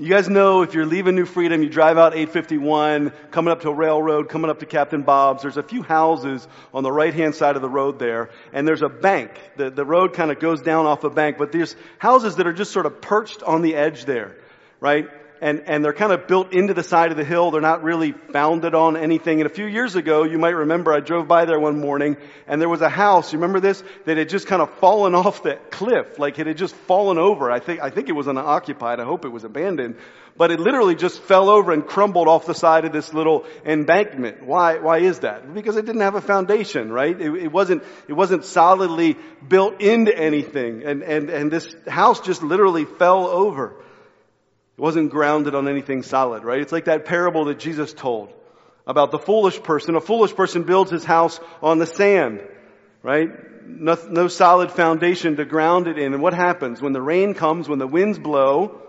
you guys know if you're leaving New Freedom, you drive out 851, coming up to a railroad, coming up to Captain Bob's, there's a few houses on the right hand side of the road there, and there's a bank. The, the road kind of goes down off a bank, but there's houses that are just sort of perched on the edge there, right? And, and they're kind of built into the side of the hill. They're not really founded on anything. And a few years ago, you might remember I drove by there one morning and there was a house, you remember this? That had just kind of fallen off the cliff, like it had just fallen over. I think, I think it was unoccupied. I hope it was abandoned. But it literally just fell over and crumbled off the side of this little embankment. Why, why is that? Because it didn't have a foundation, right? It, it wasn't, it wasn't solidly built into anything. And, and, and this house just literally fell over. It wasn't grounded on anything solid, right? It's like that parable that Jesus told about the foolish person. A foolish person builds his house on the sand, right? No, no, solid foundation to ground it in. And what happens when the rain comes, when the winds blow,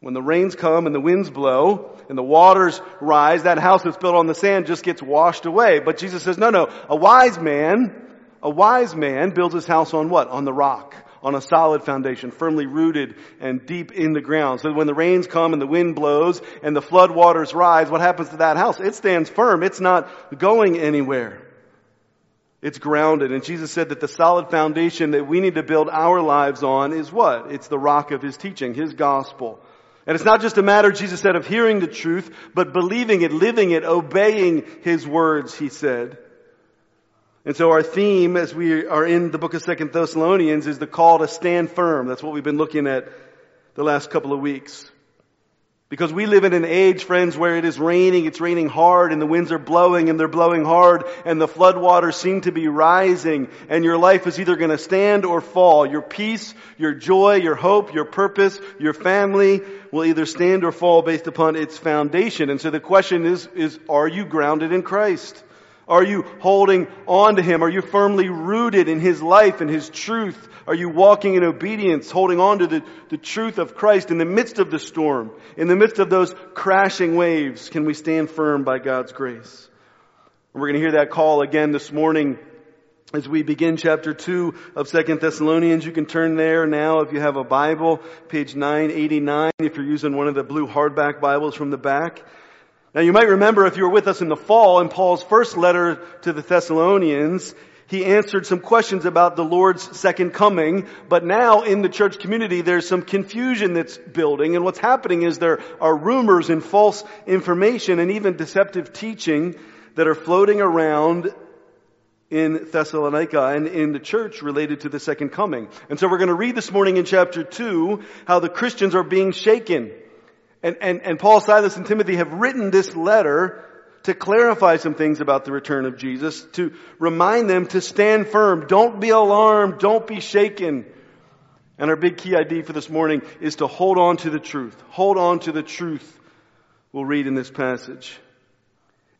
when the rains come and the winds blow and the waters rise, that house that's built on the sand just gets washed away. But Jesus says, no, no, a wise man, a wise man builds his house on what? On the rock on a solid foundation, firmly rooted and deep in the ground. So when the rains come and the wind blows and the flood waters rise, what happens to that house? It stands firm. It's not going anywhere. It's grounded. And Jesus said that the solid foundation that we need to build our lives on is what? It's the rock of His teaching, His gospel. And it's not just a matter, Jesus said, of hearing the truth, but believing it, living it, obeying His words, He said. And so our theme as we are in the book of Second Thessalonians is the call to stand firm. That's what we've been looking at the last couple of weeks. Because we live in an age, friends, where it is raining, it's raining hard, and the winds are blowing, and they're blowing hard, and the floodwaters seem to be rising, and your life is either going to stand or fall. Your peace, your joy, your hope, your purpose, your family will either stand or fall based upon its foundation. And so the question is, is, are you grounded in Christ? Are you holding on to Him? Are you firmly rooted in His life and His truth? Are you walking in obedience, holding on to the, the truth of Christ in the midst of the storm? In the midst of those crashing waves, can we stand firm by God's grace? And we're going to hear that call again this morning as we begin chapter 2 of Second Thessalonians. You can turn there now if you have a Bible, page 989, if you're using one of the blue hardback Bibles from the back. Now you might remember if you were with us in the fall in Paul's first letter to the Thessalonians, he answered some questions about the Lord's second coming, but now in the church community there's some confusion that's building and what's happening is there are rumors and false information and even deceptive teaching that are floating around in Thessalonica and in the church related to the second coming. And so we're going to read this morning in chapter 2 how the Christians are being shaken and, and, and Paul, Silas, and Timothy have written this letter to clarify some things about the return of Jesus, to remind them to stand firm. Don't be alarmed. Don't be shaken. And our big key idea for this morning is to hold on to the truth. Hold on to the truth we'll read in this passage.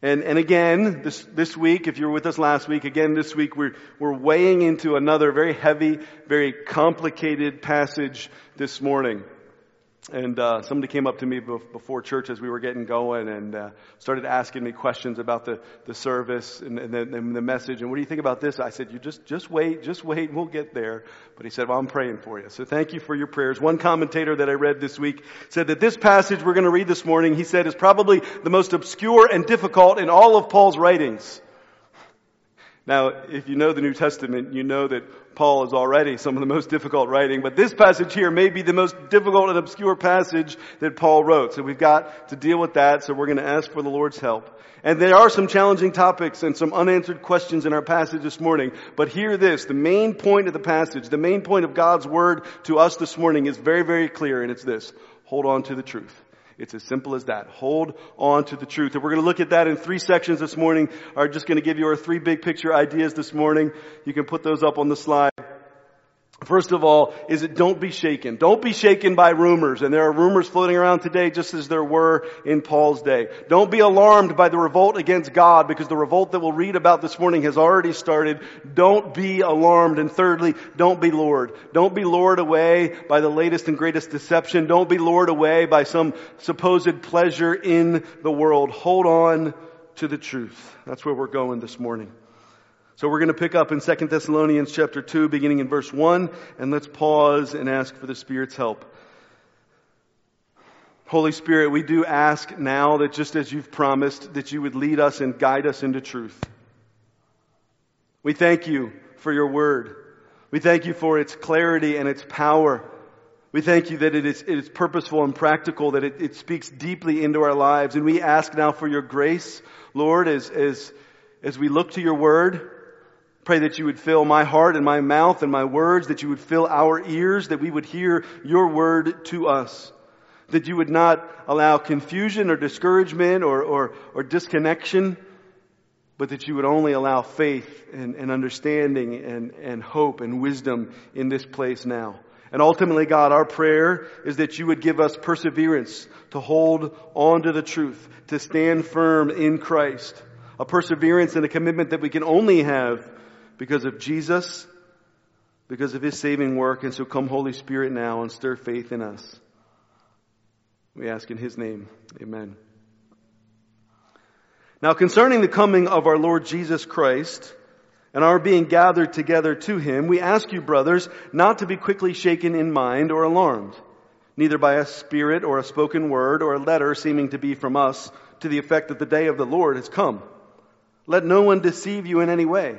And, and again, this, this week, if you were with us last week, again this week we're, we're weighing into another very heavy, very complicated passage this morning. And uh, somebody came up to me before church as we were getting going and uh, started asking me questions about the, the service and, and, the, and, the, message. And what do you think about this? I said, "You just just wait, just wait, we'll get there." But he said, "Well, I'm praying for you." So thank you for your prayers. One commentator that I read this week said that this passage we're going to read this morning, he said, is probably the most obscure and difficult in all of Paul's writings. Now, if you know the New Testament, you know that Paul is already some of the most difficult writing, but this passage here may be the most difficult and obscure passage that Paul wrote. So we've got to deal with that, so we're going to ask for the Lord's help. And there are some challenging topics and some unanswered questions in our passage this morning, but hear this, the main point of the passage, the main point of God's word to us this morning is very, very clear, and it's this. Hold on to the truth. It's as simple as that. Hold on to the truth. And we're going to look at that in three sections this morning. I'm just going to give you our three big picture ideas this morning. You can put those up on the slide. First of all, is it don't be shaken. Don't be shaken by rumors. And there are rumors floating around today just as there were in Paul's day. Don't be alarmed by the revolt against God because the revolt that we'll read about this morning has already started. Don't be alarmed. And thirdly, don't be lured. Don't be lured away by the latest and greatest deception. Don't be lured away by some supposed pleasure in the world. Hold on to the truth. That's where we're going this morning. So we're going to pick up in 2 Thessalonians chapter 2 beginning in verse 1 and let's pause and ask for the Spirit's help. Holy Spirit, we do ask now that just as you've promised, that you would lead us and guide us into truth. We thank you for your word. We thank you for its clarity and its power. We thank you that it is, it is purposeful and practical, that it, it speaks deeply into our lives. And we ask now for your grace, Lord, as, as, as we look to your word. Pray that you would fill my heart and my mouth and my words, that you would fill our ears, that we would hear your word to us that you would not allow confusion or discouragement or, or, or disconnection, but that you would only allow faith and, and understanding and, and hope and wisdom in this place now. And ultimately, God, our prayer is that you would give us perseverance to hold on to the truth, to stand firm in Christ. A perseverance and a commitment that we can only have because of Jesus, because of His saving work. And so come Holy Spirit now and stir faith in us. We ask in His name. Amen. Now concerning the coming of our Lord Jesus Christ and our being gathered together to Him, we ask you, brothers, not to be quickly shaken in mind or alarmed, neither by a spirit or a spoken word or a letter seeming to be from us to the effect that the day of the Lord has come. Let no one deceive you in any way,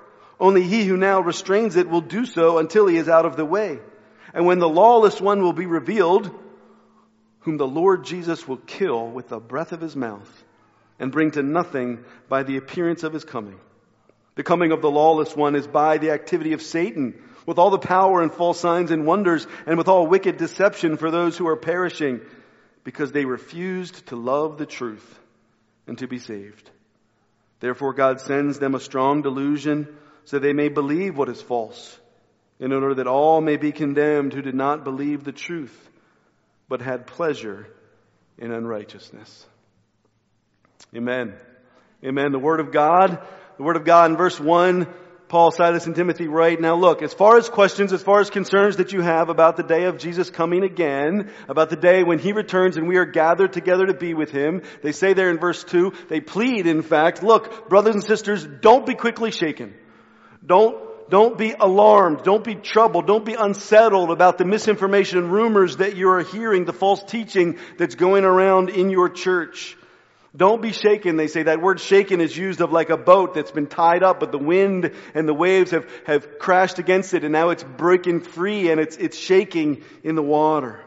Only he who now restrains it will do so until he is out of the way. And when the lawless one will be revealed, whom the Lord Jesus will kill with the breath of his mouth and bring to nothing by the appearance of his coming. The coming of the lawless one is by the activity of Satan, with all the power and false signs and wonders, and with all wicked deception for those who are perishing, because they refused to love the truth and to be saved. Therefore God sends them a strong delusion, so they may believe what is false in order that all may be condemned who did not believe the truth, but had pleasure in unrighteousness. Amen. Amen. The Word of God, the Word of God in verse 1, Paul, Silas, and Timothy write, now look, as far as questions, as far as concerns that you have about the day of Jesus coming again, about the day when He returns and we are gathered together to be with Him, they say there in verse 2, they plead, in fact, look, brothers and sisters, don't be quickly shaken. Don't don't be alarmed. Don't be troubled. Don't be unsettled about the misinformation and rumors that you are hearing, the false teaching that's going around in your church. Don't be shaken. They say that word shaken is used of like a boat that's been tied up, but the wind and the waves have, have crashed against it and now it's breaking free and it's, it's shaking in the water.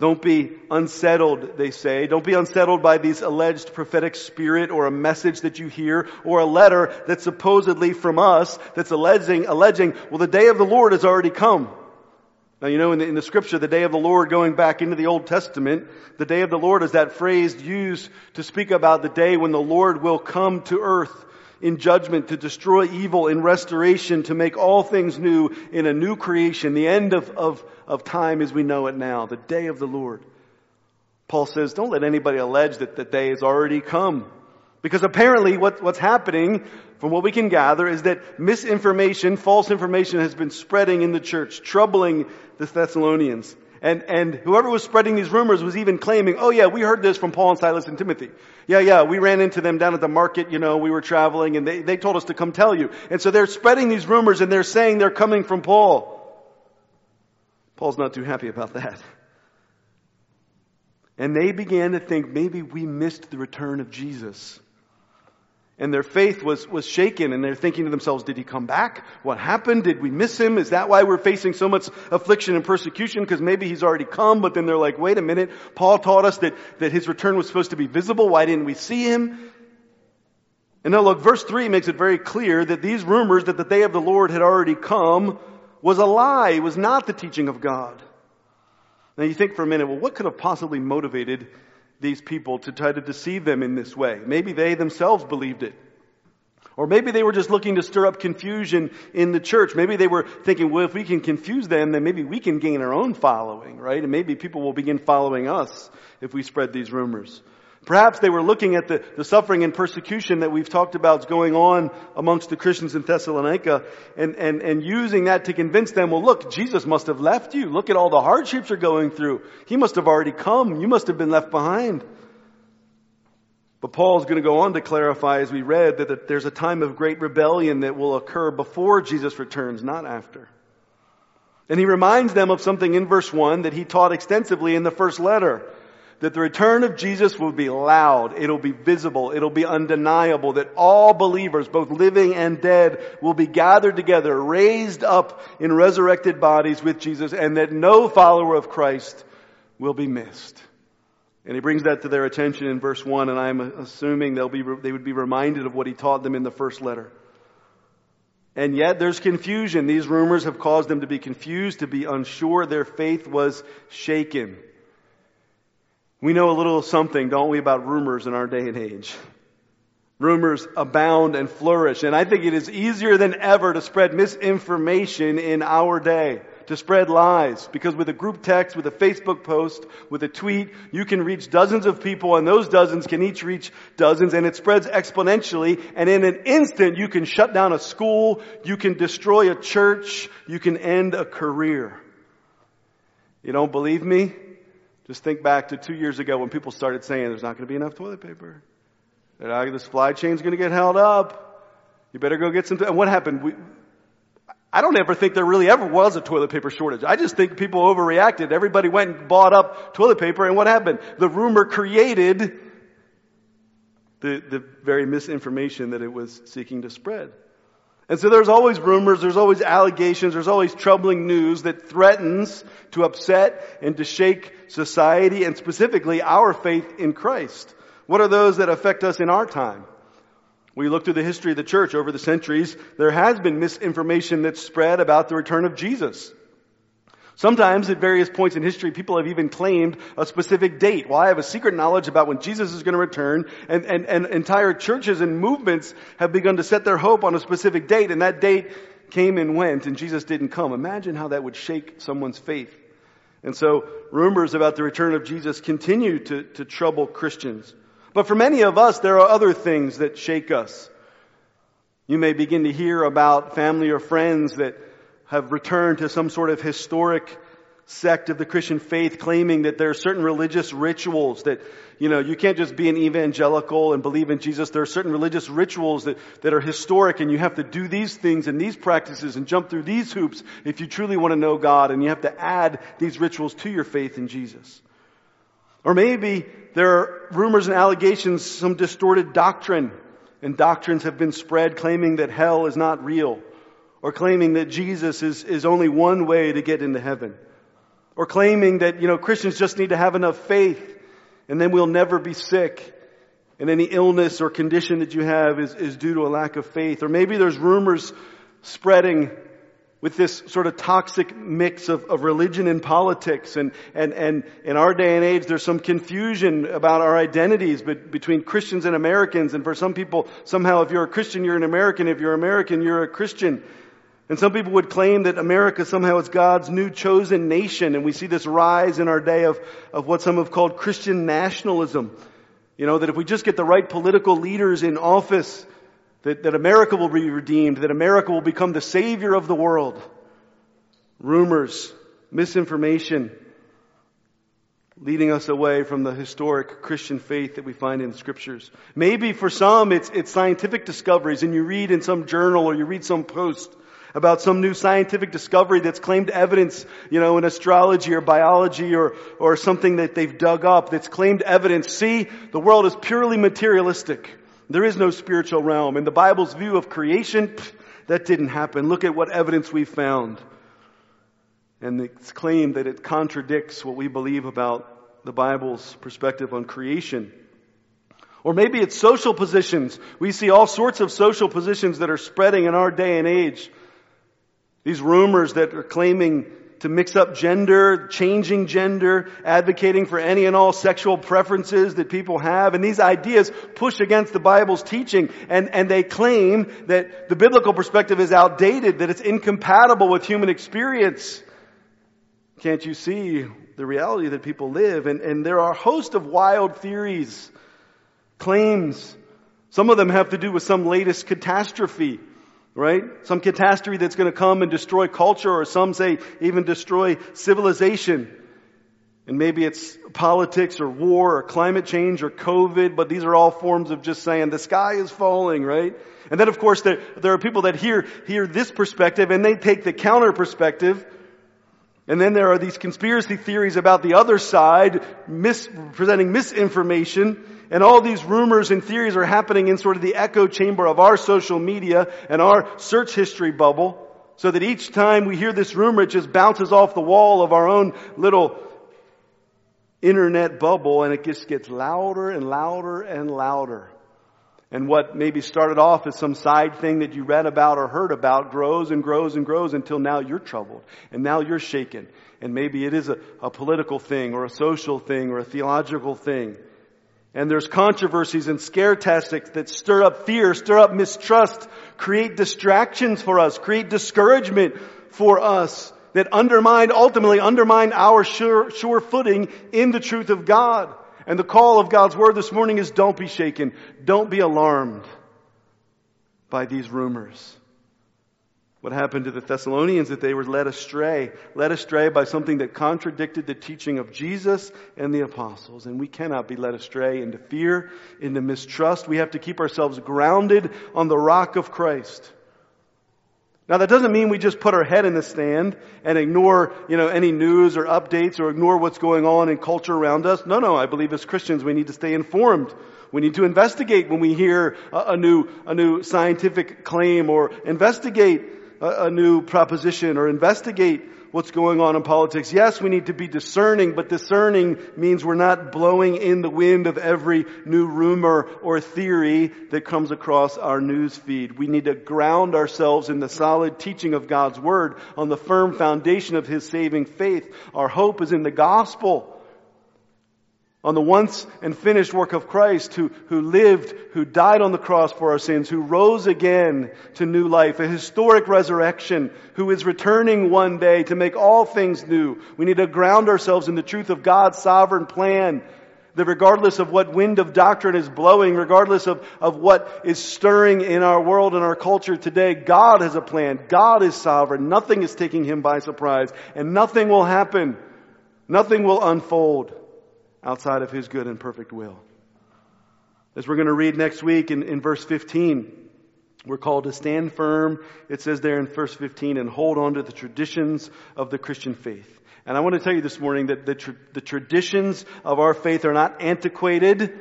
Don't be unsettled, they say. Don't be unsettled by these alleged prophetic spirit or a message that you hear or a letter that's supposedly from us that's alleging, alleging, well, the day of the Lord has already come. Now, you know, in the, in the scripture, the day of the Lord going back into the Old Testament, the day of the Lord is that phrase used to speak about the day when the Lord will come to earth in judgment, to destroy evil in restoration, to make all things new in a new creation, the end of, of, of time as we know it now, the day of the Lord. Paul says, don't let anybody allege that the day has already come. Because apparently what, what's happening, from what we can gather, is that misinformation, false information has been spreading in the church, troubling the Thessalonians. And, and whoever was spreading these rumors was even claiming, oh yeah, we heard this from Paul and Silas and Timothy. Yeah, yeah, we ran into them down at the market, you know, we were traveling and they, they told us to come tell you. And so they're spreading these rumors and they're saying they're coming from Paul. Paul's not too happy about that. And they began to think maybe we missed the return of Jesus and their faith was, was shaken and they're thinking to themselves, did he come back? What happened? Did we miss him? Is that why we're facing so much affliction and persecution? Because maybe he's already come, but then they're like, wait a minute, Paul taught us that, that his return was supposed to be visible. Why didn't we see him? And now look, verse 3 makes it very clear that these rumors that the day of the Lord had already come was a lie. It was not the teaching of God. Now you think for a minute, well, what could have possibly motivated these people to try to deceive them in this way. Maybe they themselves believed it. Or maybe they were just looking to stir up confusion in the church. Maybe they were thinking, well, if we can confuse them, then maybe we can gain our own following, right? And maybe people will begin following us if we spread these rumors. Perhaps they were looking at the, the suffering and persecution that we've talked about going on amongst the Christians in Thessalonica and, and, and using that to convince them, well look, Jesus must have left you. Look at all the hardships you're going through. He must have already come. You must have been left behind. But Paul's going to go on to clarify, as we read, that there's a time of great rebellion that will occur before Jesus returns, not after. And he reminds them of something in verse 1 that he taught extensively in the first letter. That the return of Jesus will be loud, it'll be visible, it'll be undeniable, that all believers, both living and dead, will be gathered together, raised up in resurrected bodies with Jesus, and that no follower of Christ will be missed. And he brings that to their attention in verse 1, and I'm assuming they'll be, they would be reminded of what he taught them in the first letter. And yet there's confusion. These rumors have caused them to be confused, to be unsure. Their faith was shaken. We know a little something, don't we, about rumors in our day and age. Rumors abound and flourish, and I think it is easier than ever to spread misinformation in our day to spread lies. Because with a group text, with a Facebook post, with a tweet, you can reach dozens of people and those dozens can each reach dozens and it spreads exponentially. And in an instant, you can shut down a school, you can destroy a church, you can end a career. You don't believe me? Just think back to two years ago when people started saying there's not going to be enough toilet paper. That the supply chain's going to get held up. You better go get some. And what happened? We, I don't ever think there really ever was a toilet paper shortage. I just think people overreacted. Everybody went and bought up toilet paper and what happened? The rumor created the, the very misinformation that it was seeking to spread. And so there's always rumors, there's always allegations, there's always troubling news that threatens to upset and to shake society and specifically our faith in Christ. What are those that affect us in our time? We look through the history of the church over the centuries, there has been misinformation that's spread about the return of Jesus. Sometimes at various points in history, people have even claimed a specific date. Well, I have a secret knowledge about when Jesus is going to return, and, and, and entire churches and movements have begun to set their hope on a specific date, and that date came and went, and Jesus didn't come. Imagine how that would shake someone's faith. And so rumors about the return of Jesus continue to, to trouble Christians. But for many of us, there are other things that shake us. You may begin to hear about family or friends that have returned to some sort of historic sect of the Christian faith claiming that there are certain religious rituals that, you know, you can't just be an evangelical and believe in Jesus. There are certain religious rituals that, that are historic and you have to do these things and these practices and jump through these hoops if you truly want to know God and you have to add these rituals to your faith in Jesus. Or maybe there are rumors and allegations, some distorted doctrine, and doctrines have been spread claiming that hell is not real, or claiming that Jesus is, is only one way to get into heaven, or claiming that, you know, Christians just need to have enough faith, and then we'll never be sick, and any illness or condition that you have is, is due to a lack of faith. Or maybe there's rumors spreading with this sort of toxic mix of, of religion and politics. And, and, and in our day and age, there's some confusion about our identities but between Christians and Americans. And for some people, somehow if you're a Christian, you're an American. If you're American, you're a Christian. And some people would claim that America somehow is God's new chosen nation. And we see this rise in our day of, of what some have called Christian nationalism. You know, that if we just get the right political leaders in office, that, that America will be redeemed, that America will become the savior of the world. Rumors, misinformation, leading us away from the historic Christian faith that we find in the scriptures. Maybe for some it's, it's scientific discoveries and you read in some journal or you read some post about some new scientific discovery that's claimed evidence, you know, in astrology or biology or, or something that they've dug up that's claimed evidence. See, the world is purely materialistic. There is no spiritual realm. In the Bible's view of creation, pff, that didn't happen. Look at what evidence we found. And it's claimed that it contradicts what we believe about the Bible's perspective on creation. Or maybe it's social positions. We see all sorts of social positions that are spreading in our day and age. These rumors that are claiming, to mix up gender, changing gender, advocating for any and all sexual preferences that people have. And these ideas push against the Bible's teaching and, and they claim that the biblical perspective is outdated, that it's incompatible with human experience. Can't you see the reality that people live? And, and there are a host of wild theories, claims. Some of them have to do with some latest catastrophe right? Some catastrophe that's going to come and destroy culture, or some say even destroy civilization. And maybe it's politics or war or climate change or COVID, but these are all forms of just saying the sky is falling, right? And then of course there, there are people that hear, hear this perspective and they take the counter perspective. And then there are these conspiracy theories about the other side, mis- presenting misinformation. And all these rumors and theories are happening in sort of the echo chamber of our social media and our search history bubble. So that each time we hear this rumor, it just bounces off the wall of our own little internet bubble and it just gets louder and louder and louder. And what maybe started off as some side thing that you read about or heard about grows and grows and grows until now you're troubled and now you're shaken. And maybe it is a, a political thing or a social thing or a theological thing. And there's controversies and scare tactics that stir up fear, stir up mistrust, create distractions for us, create discouragement for us that undermine, ultimately undermine our sure, sure footing in the truth of God. And the call of God's word this morning is don't be shaken. Don't be alarmed by these rumors. What happened to the Thessalonians that they were led astray, led astray by something that contradicted the teaching of Jesus and the apostles. And we cannot be led astray into fear, into mistrust. We have to keep ourselves grounded on the rock of Christ. Now that doesn't mean we just put our head in the sand and ignore, you know, any news or updates or ignore what's going on in culture around us. No, no, I believe as Christians we need to stay informed. We need to investigate when we hear a, a new, a new scientific claim or investigate a, new proposition or investigate what's going on in politics. Yes, we need to be discerning, but discerning means we're not blowing in the wind of every new rumor or theory that comes across our news feed. We need to ground ourselves in the solid teaching of God's Word on the firm foundation of His saving faith. Our hope is in the gospel on the once and finished work of Christ who, who lived, who died on the cross for our sins, who rose again to new life, a historic resurrection, who is returning one day to make all things new. We need to ground ourselves in the truth of God's sovereign plan that regardless of what wind of doctrine is blowing, regardless of, of what is stirring in our world and our culture today, God has a plan. God is sovereign. Nothing is taking him by surprise and nothing will happen. Nothing will unfold outside of His good and perfect will. As we're going to read next week in, in verse 15, we're called to stand firm, it says there in verse 15, and hold on to the traditions of the Christian faith. And I want to tell you this morning that the, tra- the traditions of our faith are not antiquated.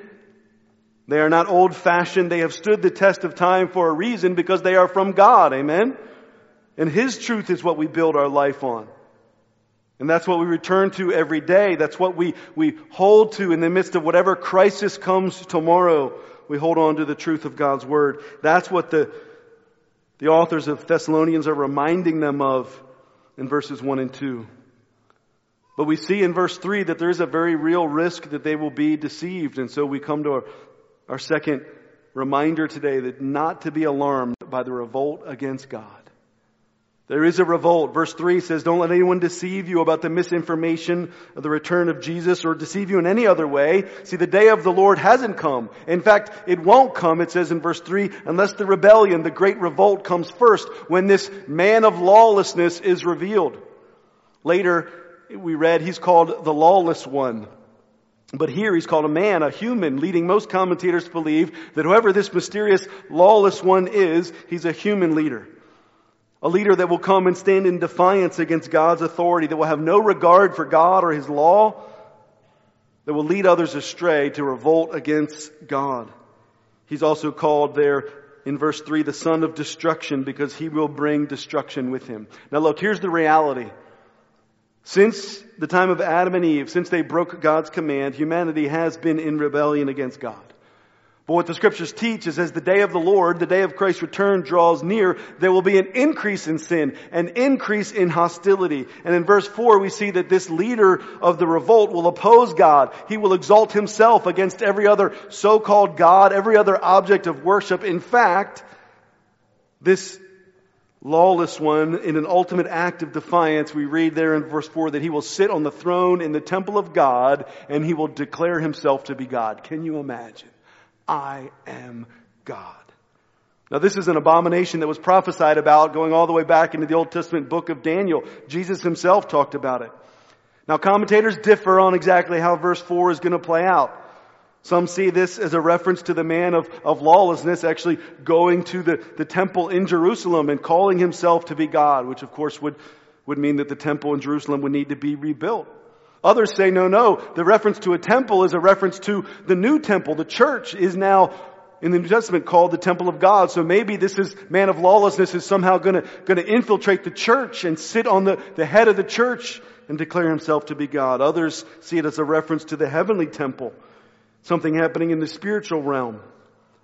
They are not old fashioned. They have stood the test of time for a reason because they are from God. Amen? And His truth is what we build our life on. And that's what we return to every day. That's what we, we hold to in the midst of whatever crisis comes tomorrow. We hold on to the truth of God's Word. That's what the, the authors of Thessalonians are reminding them of in verses 1 and 2. But we see in verse 3 that there is a very real risk that they will be deceived. And so we come to our, our second reminder today that not to be alarmed by the revolt against God. There is a revolt. Verse 3 says, Don't let anyone deceive you about the misinformation of the return of Jesus or deceive you in any other way. See, the day of the Lord hasn't come. In fact, it won't come, it says in verse 3, unless the rebellion, the great revolt comes first, when this man of lawlessness is revealed. Later, we read he's called the lawless one. But here he's called a man, a human, leading most commentators to believe that whoever this mysterious lawless one is, he's a human leader. A leader that will come and stand in defiance against God's authority, that will have no regard for God or His law, that will lead others astray to revolt against God. He's also called there in verse 3 the son of destruction because he will bring destruction with him. Now look, here's the reality. Since the time of Adam and Eve, since they broke God's command, humanity has been in rebellion against God. But what the scriptures teach is as the day of the Lord, the day of Christ's return draws near, there will be an increase in sin, an increase in hostility. And in verse 4 we see that this leader of the revolt will oppose God. He will exalt himself against every other so-called God, every other object of worship. In fact, this lawless one in an ultimate act of defiance, we read there in verse 4 that he will sit on the throne in the temple of God and he will declare himself to be God. Can you imagine? I am God. Now this is an abomination that was prophesied about going all the way back into the Old Testament book of Daniel. Jesus himself talked about it. Now commentators differ on exactly how verse 4 is going to play out. Some see this as a reference to the man of, of lawlessness actually going to the, the temple in Jerusalem and calling himself to be God, which of course would, would mean that the temple in Jerusalem would need to be rebuilt. Others say, no, no, the reference to a temple is a reference to the new temple. The church is now in the New Testament called the temple of God. So maybe this is, man of lawlessness is somehow gonna, gonna infiltrate the church and sit on the, the head of the church and declare himself to be God. Others see it as a reference to the heavenly temple. Something happening in the spiritual realm.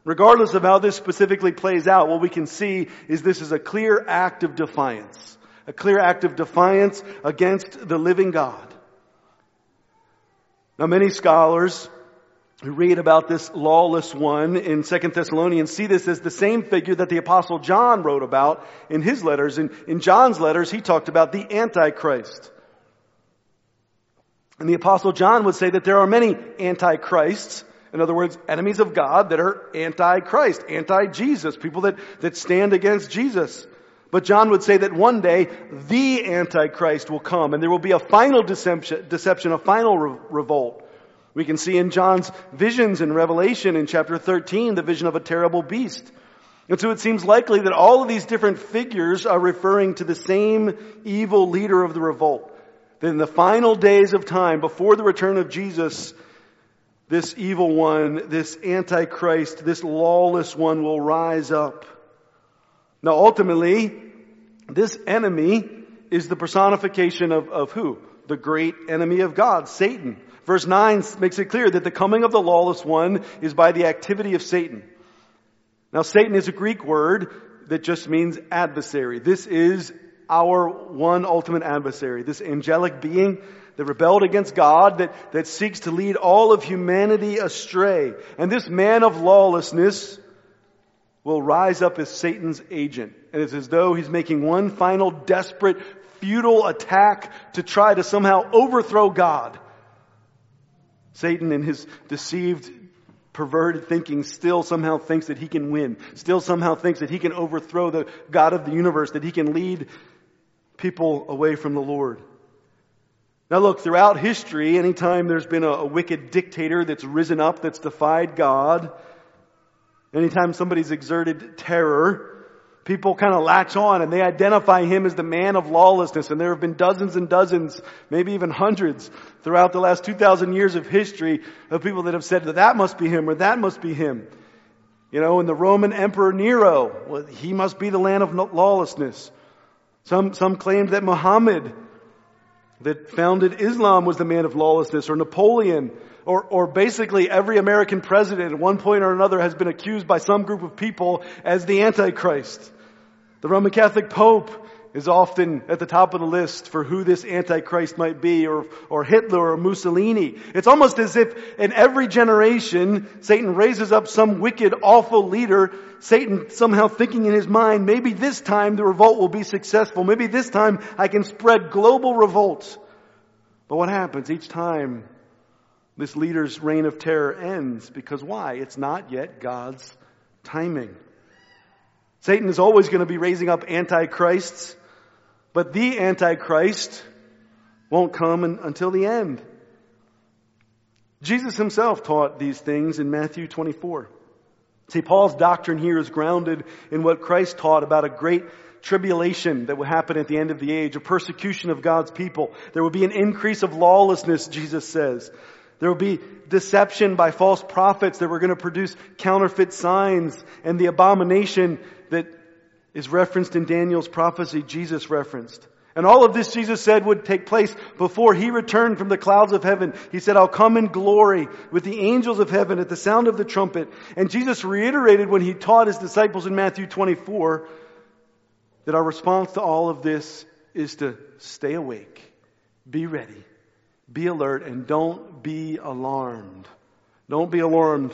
Regardless of how this specifically plays out, what we can see is this is a clear act of defiance. A clear act of defiance against the living God. Now many scholars who read about this lawless one in 2 Thessalonians see this as the same figure that the apostle John wrote about in his letters. In, in John's letters, he talked about the Antichrist. And the apostle John would say that there are many antichrists, in other words, enemies of God that are anti-Christ, anti-Jesus, people that, that stand against Jesus. But John would say that one day the Antichrist will come and there will be a final deception, deception a final re- revolt. We can see in John's visions in Revelation in chapter 13 the vision of a terrible beast. And so it seems likely that all of these different figures are referring to the same evil leader of the revolt. That in the final days of time, before the return of Jesus, this evil one, this antichrist, this lawless one will rise up. Now ultimately, this enemy is the personification of, of who? The great enemy of God, Satan. Verse 9 makes it clear that the coming of the lawless one is by the activity of Satan. Now Satan is a Greek word that just means adversary. This is our one ultimate adversary, this angelic being that rebelled against God, that, that seeks to lead all of humanity astray. And this man of lawlessness will rise up as Satan's agent. And it's as though he's making one final desperate, futile attack to try to somehow overthrow God. Satan in his deceived, perverted thinking still somehow thinks that he can win, still somehow thinks that he can overthrow the God of the universe, that he can lead people away from the Lord. Now look, throughout history, anytime there's been a, a wicked dictator that's risen up, that's defied God, anytime somebody's exerted terror, people kind of latch on and they identify him as the man of lawlessness. And there have been dozens and dozens, maybe even hundreds throughout the last 2,000 years of history of people that have said that that must be him or that must be him. You know, and the Roman Emperor Nero, well, he must be the land of lawlessness. Some, some claimed that Muhammad, that founded Islam, was the man of lawlessness, or Napoleon, or, or basically every American president at one point or another has been accused by some group of people as the Antichrist. The Roman Catholic Pope is often at the top of the list for who this Antichrist might be, or, or Hitler or Mussolini. It's almost as if in every generation, Satan raises up some wicked, awful leader, Satan somehow thinking in his mind, maybe this time the revolt will be successful. Maybe this time I can spread global revolt. But what happens each time this leader's reign of terror ends? Because why? It's not yet God's timing. Satan is always going to be raising up antichrists but the Antichrist won't come until the end. Jesus himself taught these things in Matthew 24. See, Paul's doctrine here is grounded in what Christ taught about a great tribulation that will happen at the end of the age, a persecution of God's people. There will be an increase of lawlessness, Jesus says. There will be deception by false prophets that were going to produce counterfeit signs and the abomination that is referenced in Daniel's prophecy, Jesus referenced. And all of this Jesus said would take place before he returned from the clouds of heaven. He said, I'll come in glory with the angels of heaven at the sound of the trumpet. And Jesus reiterated when he taught his disciples in Matthew 24 that our response to all of this is to stay awake, be ready, be alert, and don't be alarmed. Don't be alarmed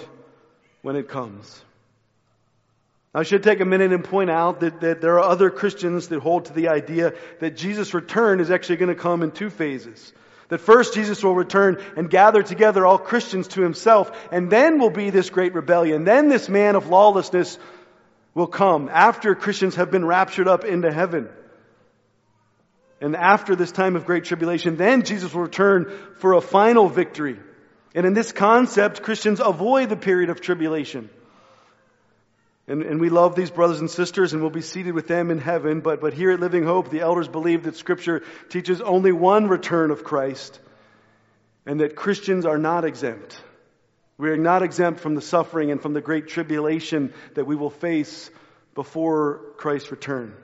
when it comes. I should take a minute and point out that, that there are other Christians that hold to the idea that Jesus' return is actually going to come in two phases. That first Jesus will return and gather together all Christians to himself, and then will be this great rebellion. Then this man of lawlessness will come after Christians have been raptured up into heaven. And after this time of great tribulation, then Jesus will return for a final victory. And in this concept, Christians avoid the period of tribulation. And, and we love these brothers and sisters and we'll be seated with them in heaven. But, but here at Living Hope, the elders believe that scripture teaches only one return of Christ and that Christians are not exempt. We are not exempt from the suffering and from the great tribulation that we will face before Christ's return.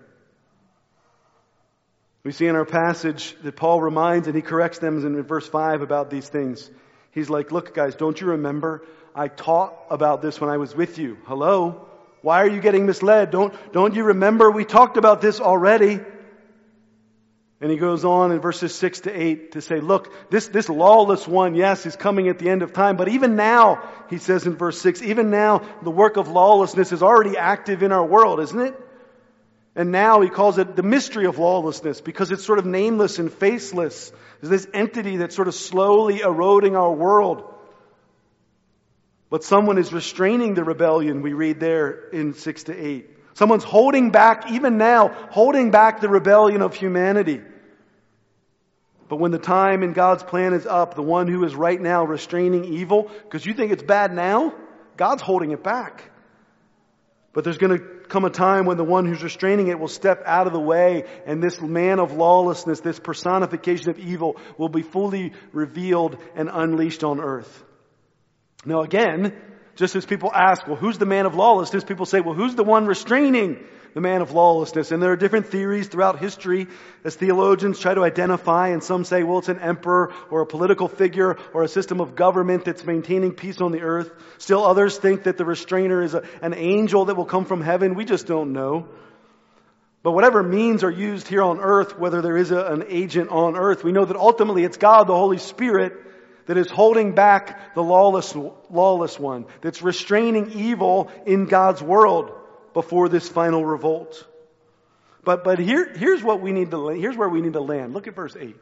We see in our passage that Paul reminds and he corrects them in verse 5 about these things. He's like, look guys, don't you remember? I taught about this when I was with you. Hello? Why are you getting misled? Don't, don't you remember we talked about this already? And he goes on in verses 6 to 8 to say, look, this, this lawless one, yes, is coming at the end of time, but even now, he says in verse 6, even now, the work of lawlessness is already active in our world, isn't it? And now he calls it the mystery of lawlessness because it's sort of nameless and faceless. This entity that's sort of slowly eroding our world. But someone is restraining the rebellion, we read there in 6 to 8. Someone's holding back, even now, holding back the rebellion of humanity. But when the time in God's plan is up, the one who is right now restraining evil, because you think it's bad now, God's holding it back. But there's going to come a time when the one who's restraining it will step out of the way and this man of lawlessness, this personification of evil will be fully revealed and unleashed on earth. Now again, just as people ask, well, who's the man of lawlessness? People say, well, who's the one restraining the man of lawlessness? And there are different theories throughout history as theologians try to identify, and some say, well, it's an emperor or a political figure or a system of government that's maintaining peace on the earth. Still others think that the restrainer is a, an angel that will come from heaven. We just don't know. But whatever means are used here on earth, whether there is a, an agent on earth, we know that ultimately it's God, the Holy Spirit, that is holding back the lawless, lawless one, that's restraining evil in God's world before this final revolt. But, but here, here's what we need to, here's where we need to land. Look at verse 8.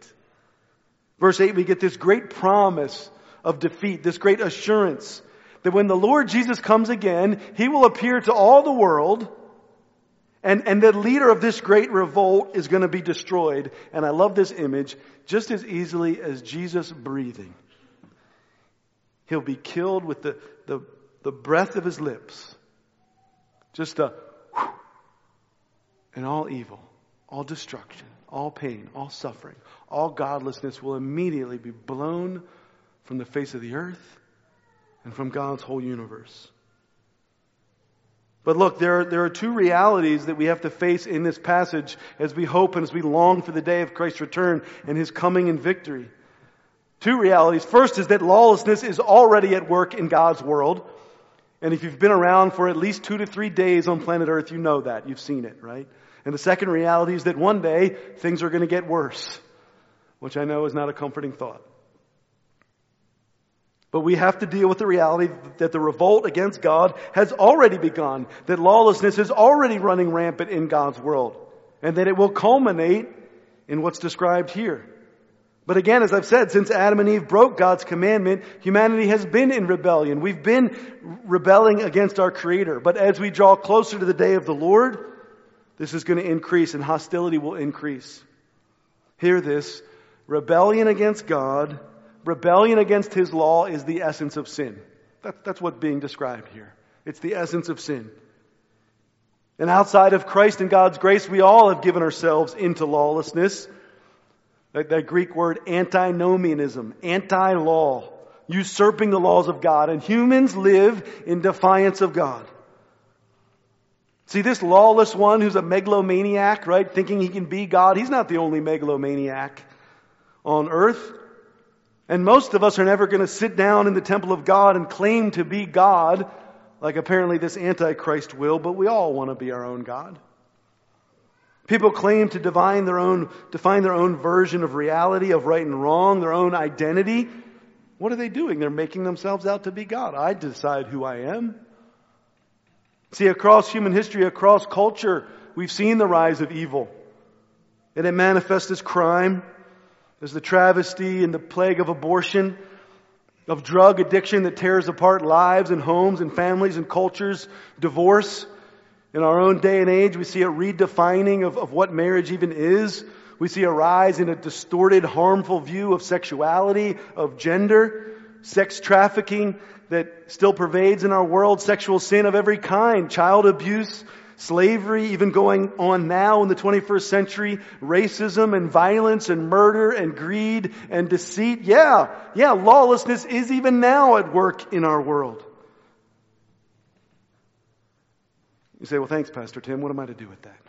Verse 8, we get this great promise of defeat, this great assurance that when the Lord Jesus comes again, He will appear to all the world and, and the leader of this great revolt is going to be destroyed. And I love this image just as easily as Jesus breathing. He'll be killed with the, the, the breath of his lips. Just a whew, and all evil, all destruction, all pain, all suffering, all godlessness will immediately be blown from the face of the earth and from God's whole universe. But look, there are, there are two realities that we have to face in this passage as we hope and as we long for the day of Christ's return and his coming in victory. Two realities. First is that lawlessness is already at work in God's world. And if you've been around for at least two to three days on planet Earth, you know that. You've seen it, right? And the second reality is that one day things are going to get worse, which I know is not a comforting thought. But we have to deal with the reality that the revolt against God has already begun, that lawlessness is already running rampant in God's world, and that it will culminate in what's described here. But again, as I've said, since Adam and Eve broke God's commandment, humanity has been in rebellion. We've been rebelling against our Creator. But as we draw closer to the day of the Lord, this is going to increase and hostility will increase. Hear this. Rebellion against God, rebellion against His law is the essence of sin. That, that's what's being described here. It's the essence of sin. And outside of Christ and God's grace, we all have given ourselves into lawlessness. That, that Greek word antinomianism, anti-law, usurping the laws of God. And humans live in defiance of God. See, this lawless one who's a megalomaniac, right, thinking he can be God, he's not the only megalomaniac on earth. And most of us are never going to sit down in the temple of God and claim to be God, like apparently this Antichrist will, but we all want to be our own God. People claim to define their own, define their own version of reality, of right and wrong, their own identity. What are they doing? They're making themselves out to be God. I decide who I am. See, across human history, across culture, we've seen the rise of evil. And it manifests as crime, as the travesty and the plague of abortion, of drug addiction that tears apart lives and homes and families and cultures, divorce. In our own day and age, we see a redefining of, of what marriage even is. We see a rise in a distorted, harmful view of sexuality, of gender, sex trafficking that still pervades in our world, sexual sin of every kind, child abuse, slavery, even going on now in the 21st century, racism and violence and murder and greed and deceit. Yeah, yeah, lawlessness is even now at work in our world. You say, well, thanks, Pastor Tim. What am I to do with that?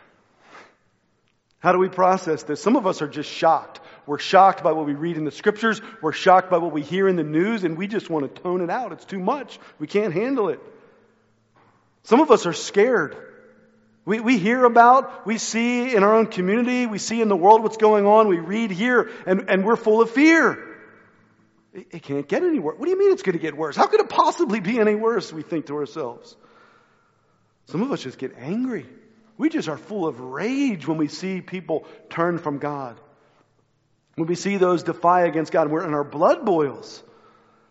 How do we process this? Some of us are just shocked. We're shocked by what we read in the scriptures. We're shocked by what we hear in the news, and we just want to tone it out. It's too much. We can't handle it. Some of us are scared. We, we hear about, we see in our own community, we see in the world what's going on, we read here, and, and we're full of fear. It, it can't get any worse. What do you mean it's going to get worse? How could it possibly be any worse, we think to ourselves? Some of us just get angry. We just are full of rage when we see people turn from God. When we see those defy against God, and our blood boils.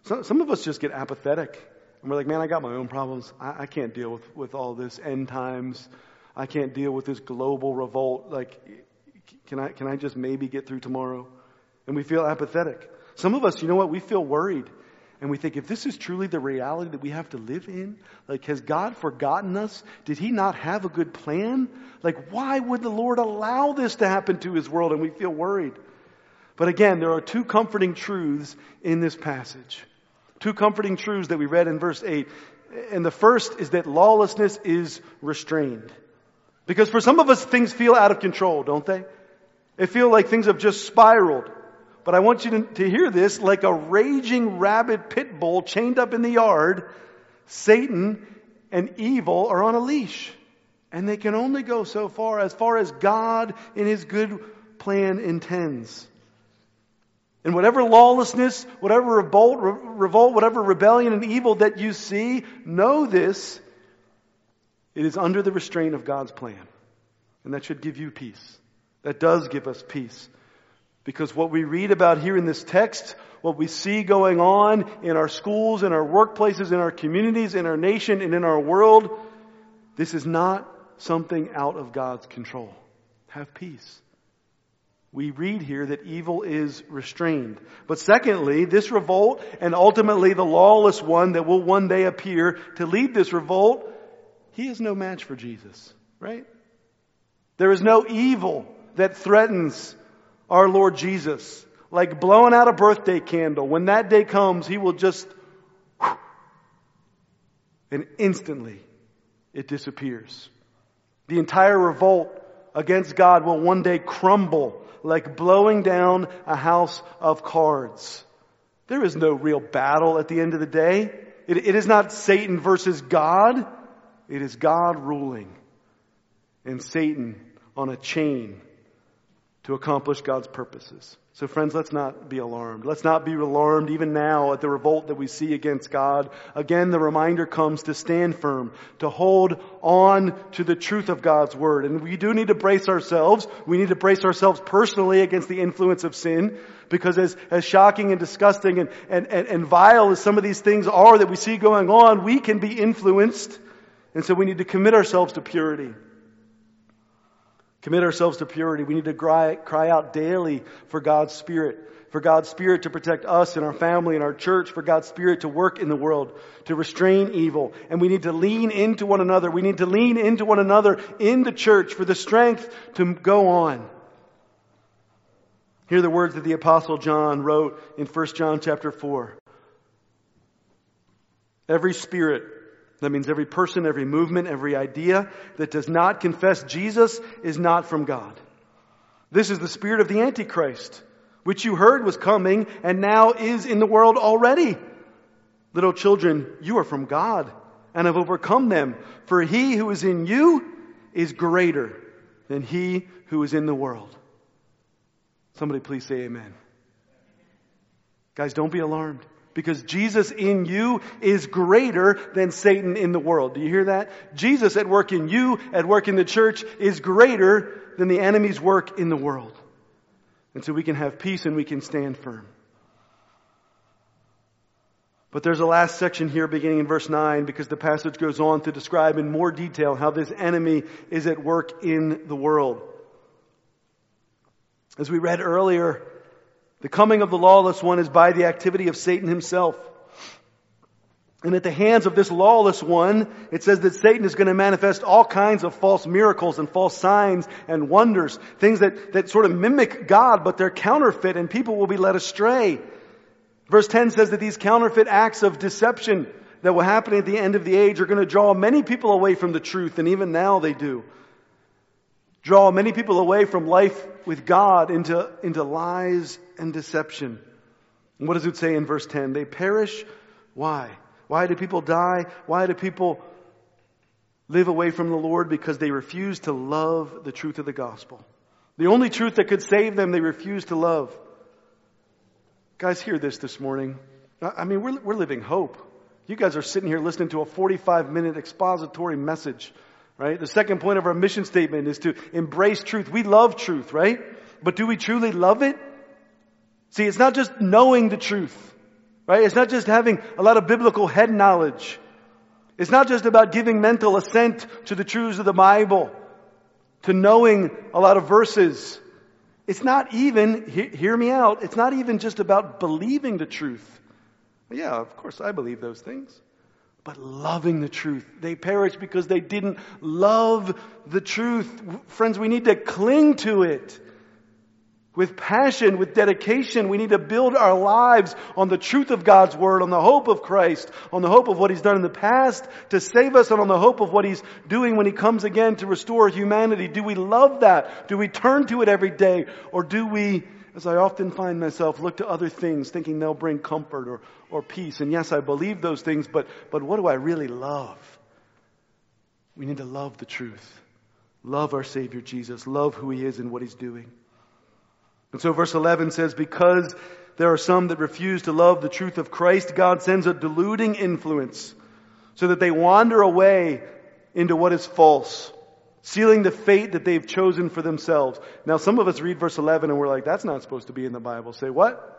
Some, some of us just get apathetic. And we're like, man, I got my own problems. I, I can't deal with, with all this end times. I can't deal with this global revolt. Like, can I, can I just maybe get through tomorrow? And we feel apathetic. Some of us, you know what? We feel worried and we think, if this is truly the reality that we have to live in, like, has God forgotten us? Did He not have a good plan? Like, why would the Lord allow this to happen to His world? And we feel worried. But again, there are two comforting truths in this passage. Two comforting truths that we read in verse 8. And the first is that lawlessness is restrained. Because for some of us, things feel out of control, don't they? They feel like things have just spiraled. But I want you to, to hear this like a raging rabid pit bull chained up in the yard. Satan and evil are on a leash. And they can only go so far, as far as God in His good plan intends. And whatever lawlessness, whatever revolt, revolt, whatever rebellion and evil that you see, know this. It is under the restraint of God's plan. And that should give you peace. That does give us peace. Because what we read about here in this text, what we see going on in our schools, in our workplaces, in our communities, in our nation, and in our world, this is not something out of God's control. Have peace. We read here that evil is restrained. But secondly, this revolt and ultimately the lawless one that will one day appear to lead this revolt, he is no match for Jesus, right? There is no evil that threatens our Lord Jesus. Like blowing out a birthday candle. When that day comes, He will just, and instantly it disappears. The entire revolt against God will one day crumble like blowing down a house of cards. There is no real battle at the end of the day. it, it is not Satan versus God. It is God ruling and Satan on a chain to accomplish God's purposes. So friends, let's not be alarmed. Let's not be alarmed even now at the revolt that we see against God. Again, the reminder comes to stand firm, to hold on to the truth of God's word. And we do need to brace ourselves. We need to brace ourselves personally against the influence of sin. Because as, as shocking and disgusting and, and, and, and vile as some of these things are that we see going on, we can be influenced. And so we need to commit ourselves to purity commit ourselves to purity. We need to cry, cry out daily for God's Spirit, for God's Spirit to protect us and our family and our church, for God's Spirit to work in the world, to restrain evil. And we need to lean into one another. We need to lean into one another in the church for the strength to go on. Hear the words that the apostle John wrote in 1 John chapter 4. Every spirit That means every person, every movement, every idea that does not confess Jesus is not from God. This is the spirit of the Antichrist, which you heard was coming and now is in the world already. Little children, you are from God and have overcome them, for he who is in you is greater than he who is in the world. Somebody please say amen. Guys, don't be alarmed because Jesus in you is greater than Satan in the world. Do you hear that? Jesus at work in you, at work in the church, is greater than the enemy's work in the world. And so we can have peace and we can stand firm. But there's a last section here beginning in verse 9 because the passage goes on to describe in more detail how this enemy is at work in the world. As we read earlier, the coming of the lawless one is by the activity of Satan himself. And at the hands of this lawless one, it says that Satan is going to manifest all kinds of false miracles and false signs and wonders, things that, that sort of mimic God, but they're counterfeit and people will be led astray. Verse 10 says that these counterfeit acts of deception that will happen at the end of the age are going to draw many people away from the truth, and even now they do draw many people away from life with God into, into lies and deception. And what does it say in verse 10? They perish. Why? Why do people die? Why do people live away from the Lord? Because they refuse to love the truth of the gospel. The only truth that could save them, they refuse to love. Guys, hear this this morning. I mean, we're, we're living hope. You guys are sitting here listening to a 45 minute expository message right? The second point of our mission statement is to embrace truth. We love truth, right? But do we truly love it? See, it's not just knowing the truth, right? It's not just having a lot of biblical head knowledge. It's not just about giving mental assent to the truths of the Bible, to knowing a lot of verses. It's not even, hear me out, it's not even just about believing the truth. Yeah, of course I believe those things but loving the truth. They perish because they didn't love the truth. Friends, we need to cling to it. With passion, with dedication, we need to build our lives on the truth of God's Word, on the hope of Christ, on the hope of what He's done in the past to save us, and on the hope of what He's doing when He comes again to restore humanity. Do we love that? Do we turn to it every day? Or do we as I often find myself, look to other things thinking they'll bring comfort or, or peace. And yes, I believe those things, but, but what do I really love? We need to love the truth. Love our Savior Jesus. Love who He is and what He's doing. And so verse 11 says, because there are some that refuse to love the truth of Christ, God sends a deluding influence so that they wander away into what is false sealing the fate that they've chosen for themselves. Now, some of us read verse 11 and we're like, that's not supposed to be in the Bible. Say, what?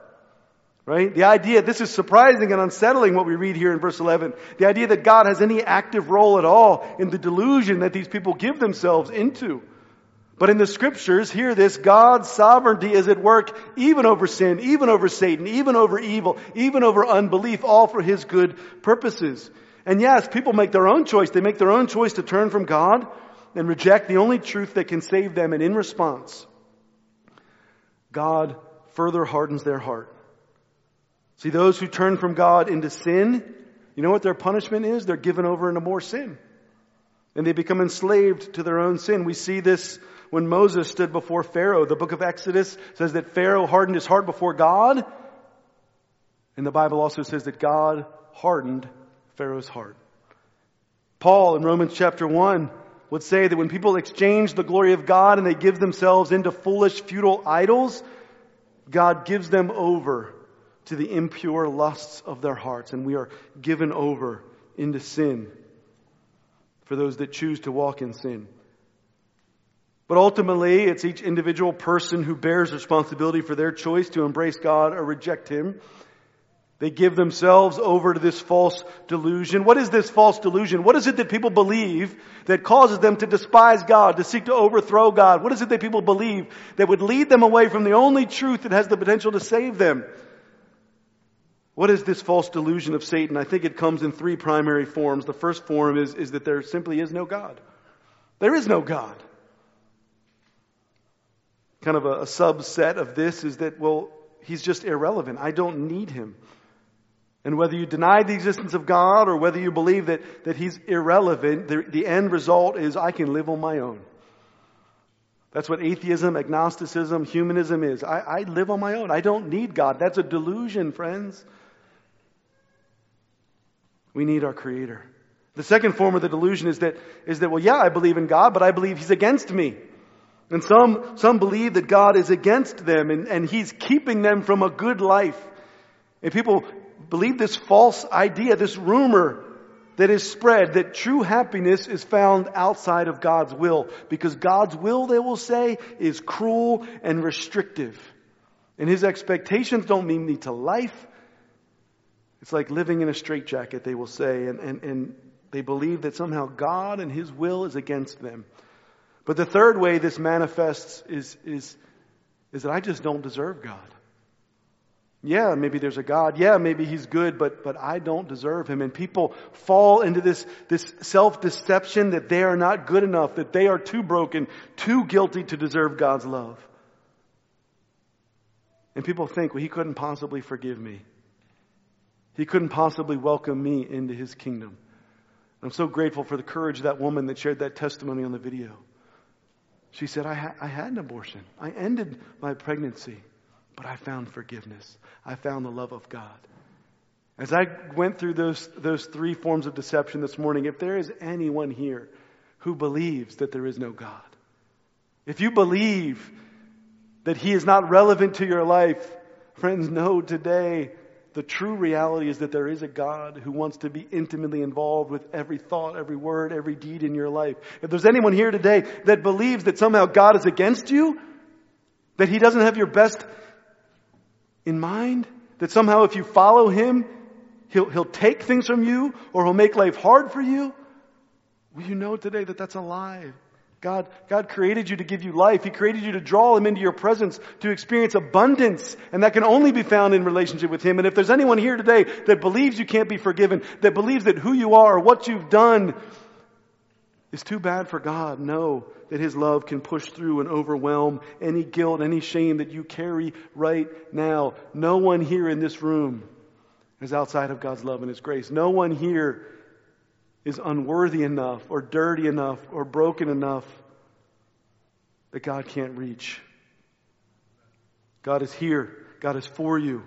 Right? The idea, this is surprising and unsettling what we read here in verse 11. The idea that God has any active role at all in the delusion that these people give themselves into. But in the scriptures, hear this, God's sovereignty is at work even over sin, even over Satan, even over evil, even over unbelief, all for His good purposes. And yes, people make their own choice. They make their own choice to turn from God and reject the only truth that can save them. And in response, God further hardens their heart. See, those who turn from God into sin, you know what their punishment is? They're given over into more sin. And they become enslaved to their own sin. We see this when Moses stood before Pharaoh. The book of Exodus says that Pharaoh hardened his heart before God. And the Bible also says that God hardened Pharaoh's heart. Paul in Romans chapter 1 would say that when people exchange the glory of God and they give themselves into foolish, futile idols, God gives them over to the impure lusts of their hearts, and we are given over into sin for those that choose to walk in sin. But ultimately, it's each individual person who bears responsibility for their choice to embrace God or reject Him. They give themselves over to this false delusion. What is this false delusion? What is it that people believe that causes them to despise God, to seek to overthrow God? What is it that people believe that would lead them away from the only truth that has the potential to save them? What is this false delusion of Satan? I think it comes in three primary forms. The first form is, is that there simply is no God. There is no God. Kind of a, a subset of this is that, well, he's just irrelevant. I don't need him. And whether you deny the existence of God or whether you believe that, that He's irrelevant, the, the end result is I can live on my own. That's what atheism, agnosticism, humanism is. I, I live on my own. I don't need God. That's a delusion, friends. We need our Creator. The second form of the delusion is that, is that, well, yeah, I believe in God, but I believe He's against me. And some, some believe that God is against them and, and He's keeping them from a good life. And people believe this false idea, this rumor that is spread that true happiness is found outside of God's will. Because God's will, they will say, is cruel and restrictive. And His expectations don't mean me to life. It's like living in a straitjacket, they will say. And, and, and they believe that somehow God and His will is against them. But the third way this manifests is, is, is that I just don't deserve God. Yeah, maybe there's a God. Yeah, maybe He's good, but, but I don't deserve Him. And people fall into this, this self-deception that they are not good enough, that they are too broken, too guilty to deserve God's love. And people think, well, He couldn't possibly forgive me. He couldn't possibly welcome me into His kingdom. I'm so grateful for the courage of that woman that shared that testimony on the video. She said, I, ha- I had an abortion. I ended my pregnancy, but I found forgiveness. I found the love of God. As I went through those, those three forms of deception this morning, if there is anyone here who believes that there is no God, if you believe that He is not relevant to your life, friends, know today the true reality is that there is a God who wants to be intimately involved with every thought, every word, every deed in your life. If there's anyone here today that believes that somehow God is against you, that He doesn't have your best in mind, that somehow if you follow Him, He'll, he'll take things from you or He'll make life hard for you, will you know today that that's a lie? God, God created you to give you life. He created you to draw Him into your presence, to experience abundance. And that can only be found in relationship with Him. And if there's anyone here today that believes you can't be forgiven, that believes that who you are, or what you've done, is too bad for God, know that His love can push through and overwhelm any guilt, any shame that you carry right now. No one here in this room is outside of God's love and His grace. No one here is unworthy enough or dirty enough or broken enough that God can't reach. God is here. God is for you.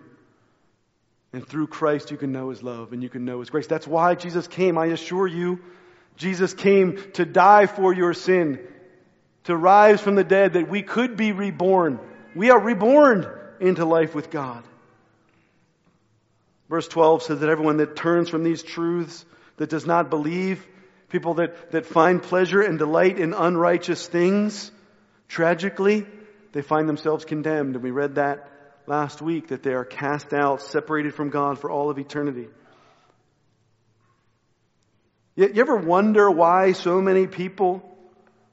And through Christ, you can know His love and you can know His grace. That's why Jesus came. I assure you, Jesus came to die for your sin, to rise from the dead, that we could be reborn. We are reborn into life with God. Verse 12 says that everyone that turns from these truths that does not believe, people that, that find pleasure and delight in unrighteous things, tragically, they find themselves condemned. And we read that last week, that they are cast out, separated from God for all of eternity. You, ever wonder why so many people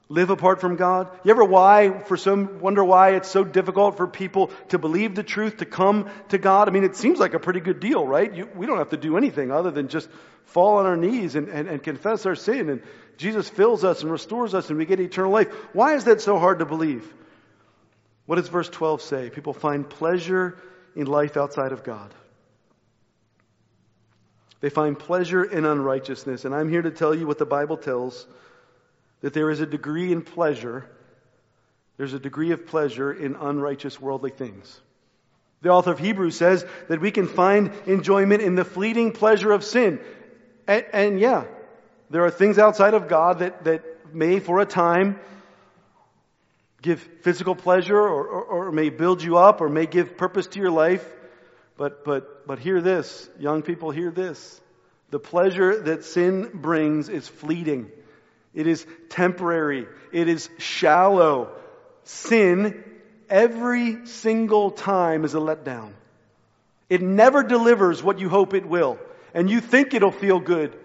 live apart from God? You ever why, for some, wonder why it's so difficult for people to believe the truth, to come to God? I mean, it seems like a pretty good deal, right? You, we don't have to do anything other than just fall on our knees and, and, and confess our sin and Jesus fills us and restores us and we get eternal life. Why is that so hard to believe? What does verse 12 say? People find pleasure in life outside of God. They find pleasure in unrighteousness. And I'm here to tell you what the Bible tells that there is a degree in pleasure, there's a degree of pleasure in unrighteous worldly things. The author of Hebrews says that we can find enjoyment in the fleeting pleasure of sin. And, and yeah, there are things outside of God that, that may for a time give physical pleasure or, or, or may build you up or may give purpose to your life. But, but, but hear this, young people, hear this. The pleasure that sin brings is fleeting. It is temporary. It is shallow. Sin, every single time, is a letdown. It never delivers what you hope it will. And you think it'll feel good.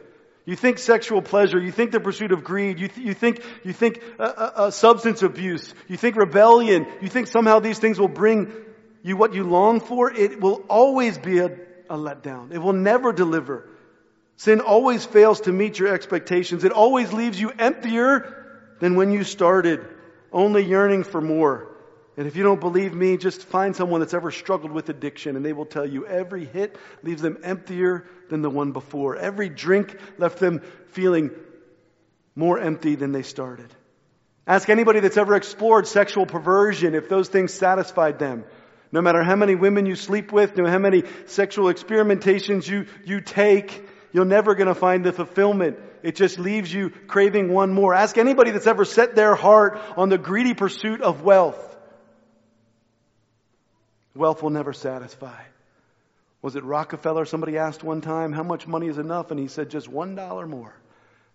You think sexual pleasure. You think the pursuit of greed. You, th- you think, you think uh, uh, uh, substance abuse. You think rebellion. You think somehow these things will bring you what you long for. It will always be a, a letdown. It will never deliver. Sin always fails to meet your expectations. It always leaves you emptier than when you started, only yearning for more. And if you don't believe me, just find someone that's ever struggled with addiction and they will tell you every hit leaves them emptier than the one before. Every drink left them feeling more empty than they started. Ask anybody that's ever explored sexual perversion if those things satisfied them. No matter how many women you sleep with, no matter how many sexual experimentations you, you take, you're never going to find the fulfillment. It just leaves you craving one more. Ask anybody that's ever set their heart on the greedy pursuit of wealth. Wealth will never satisfy. Was it Rockefeller? Somebody asked one time, how much money is enough? And he said, just one dollar more.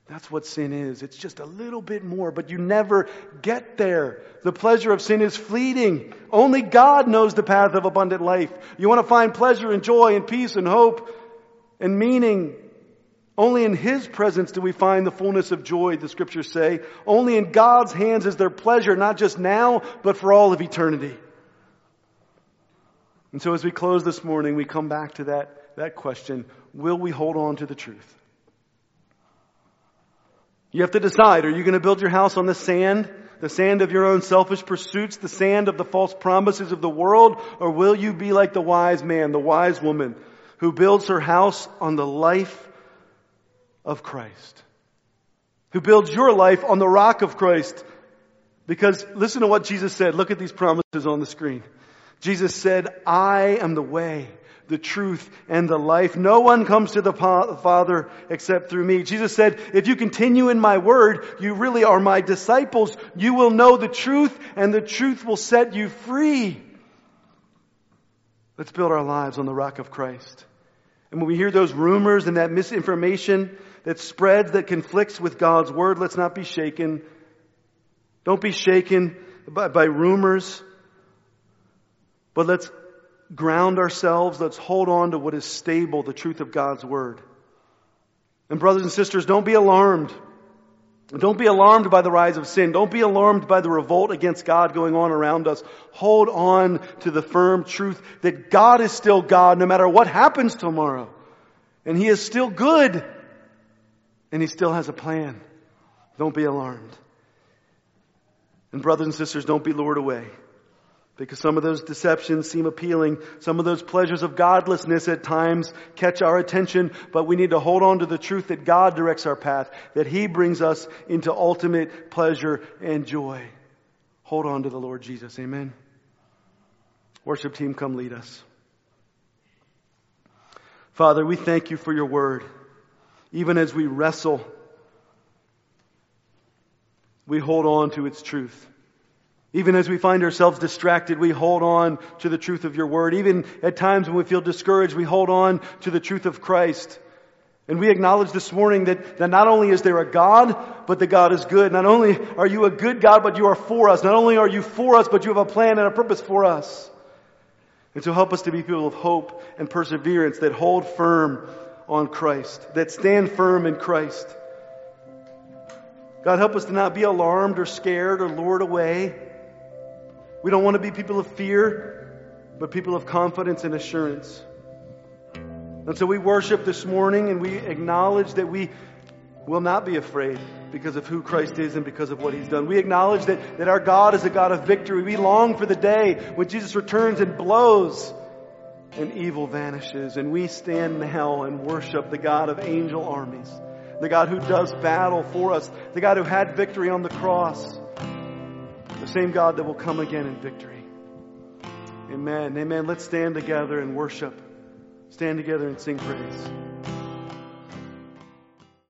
That's what sin is. It's just a little bit more, but you never get there. The pleasure of sin is fleeting. Only God knows the path of abundant life. You want to find pleasure and joy and peace and hope and meaning. Only in His presence do we find the fullness of joy, the scriptures say. Only in God's hands is there pleasure, not just now, but for all of eternity. And so as we close this morning, we come back to that, that question. Will we hold on to the truth? You have to decide, are you going to build your house on the sand? The sand of your own selfish pursuits, the sand of the false promises of the world, or will you be like the wise man, the wise woman, who builds her house on the life of Christ? Who builds your life on the rock of Christ? Because listen to what Jesus said. Look at these promises on the screen. Jesus said, I am the way, the truth, and the life. No one comes to the Father except through me. Jesus said, if you continue in my word, you really are my disciples. You will know the truth, and the truth will set you free. Let's build our lives on the rock of Christ. And when we hear those rumors and that misinformation that spreads, that conflicts with God's word, let's not be shaken. Don't be shaken by, by rumors. But let's ground ourselves. Let's hold on to what is stable, the truth of God's Word. And brothers and sisters, don't be alarmed. Don't be alarmed by the rise of sin. Don't be alarmed by the revolt against God going on around us. Hold on to the firm truth that God is still God no matter what happens tomorrow. And He is still good. And He still has a plan. Don't be alarmed. And brothers and sisters, don't be lured away. Because some of those deceptions seem appealing. Some of those pleasures of godlessness at times catch our attention, but we need to hold on to the truth that God directs our path, that He brings us into ultimate pleasure and joy. Hold on to the Lord Jesus. Amen. Worship team, come lead us. Father, we thank you for your word. Even as we wrestle, we hold on to its truth. Even as we find ourselves distracted, we hold on to the truth of your word. Even at times when we feel discouraged, we hold on to the truth of Christ. And we acknowledge this morning that, that not only is there a God, but that God is good. Not only are you a good God, but you are for us. Not only are you for us, but you have a plan and a purpose for us. And so help us to be people of hope and perseverance that hold firm on Christ, that stand firm in Christ. God, help us to not be alarmed or scared or lured away we don't want to be people of fear, but people of confidence and assurance. And so we worship this morning and we acknowledge that we will not be afraid because of who Christ is and because of what He's done. We acknowledge that, that our God is a God of victory. We long for the day when Jesus returns and blows and evil vanishes. And we stand now and worship the God of angel armies, the God who does battle for us, the God who had victory on the cross the same God that will come again in victory. Amen. Amen. Let's stand together and worship. Stand together and sing praise.